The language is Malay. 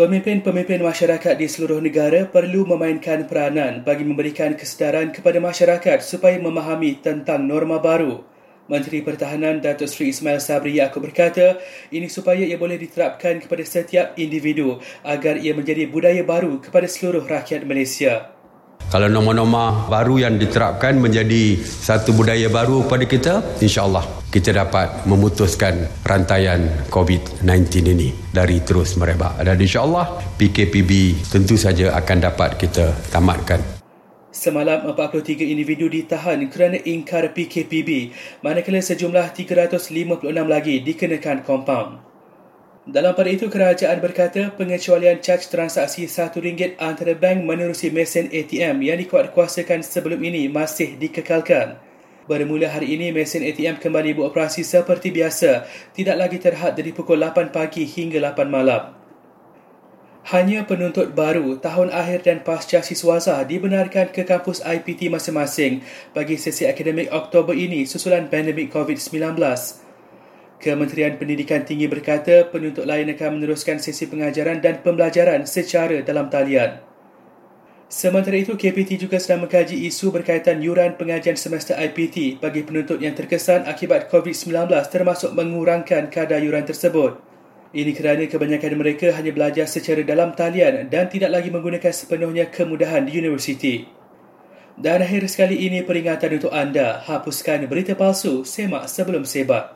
Pemimpin-pemimpin masyarakat di seluruh negara perlu memainkan peranan bagi memberikan kesedaran kepada masyarakat supaya memahami tentang norma baru. Menteri Pertahanan Datuk Seri Ismail Sabri Yaakob berkata, ini supaya ia boleh diterapkan kepada setiap individu agar ia menjadi budaya baru kepada seluruh rakyat Malaysia. Kalau norma-norma baru yang diterapkan menjadi satu budaya baru pada kita, insya-Allah kita dapat memutuskan rantaian COVID-19 ini dari terus merebak. Dan insya-Allah PKPB tentu saja akan dapat kita tamatkan. Semalam 43 individu ditahan kerana ingkar PKPB, manakala sejumlah 356 lagi dikenakan kompaun. Dalam pada itu, kerajaan berkata pengecualian caj transaksi RM1 antara bank menerusi mesin ATM yang dikuatkuasakan sebelum ini masih dikekalkan. Bermula hari ini, mesin ATM kembali beroperasi seperti biasa, tidak lagi terhad dari pukul 8 pagi hingga 8 malam. Hanya penuntut baru tahun akhir dan pasca siswaza dibenarkan ke kampus IPT masing-masing bagi sesi akademik Oktober ini susulan pandemik COVID-19. Kementerian Pendidikan Tinggi berkata penuntut lain akan meneruskan sesi pengajaran dan pembelajaran secara dalam talian. Sementara itu, KPT juga sedang mengkaji isu berkaitan yuran pengajian semester IPT bagi penuntut yang terkesan akibat COVID-19 termasuk mengurangkan kadar yuran tersebut. Ini kerana kebanyakan mereka hanya belajar secara dalam talian dan tidak lagi menggunakan sepenuhnya kemudahan di universiti. Dan akhir sekali ini peringatan untuk anda, hapuskan berita palsu, semak sebelum sebat.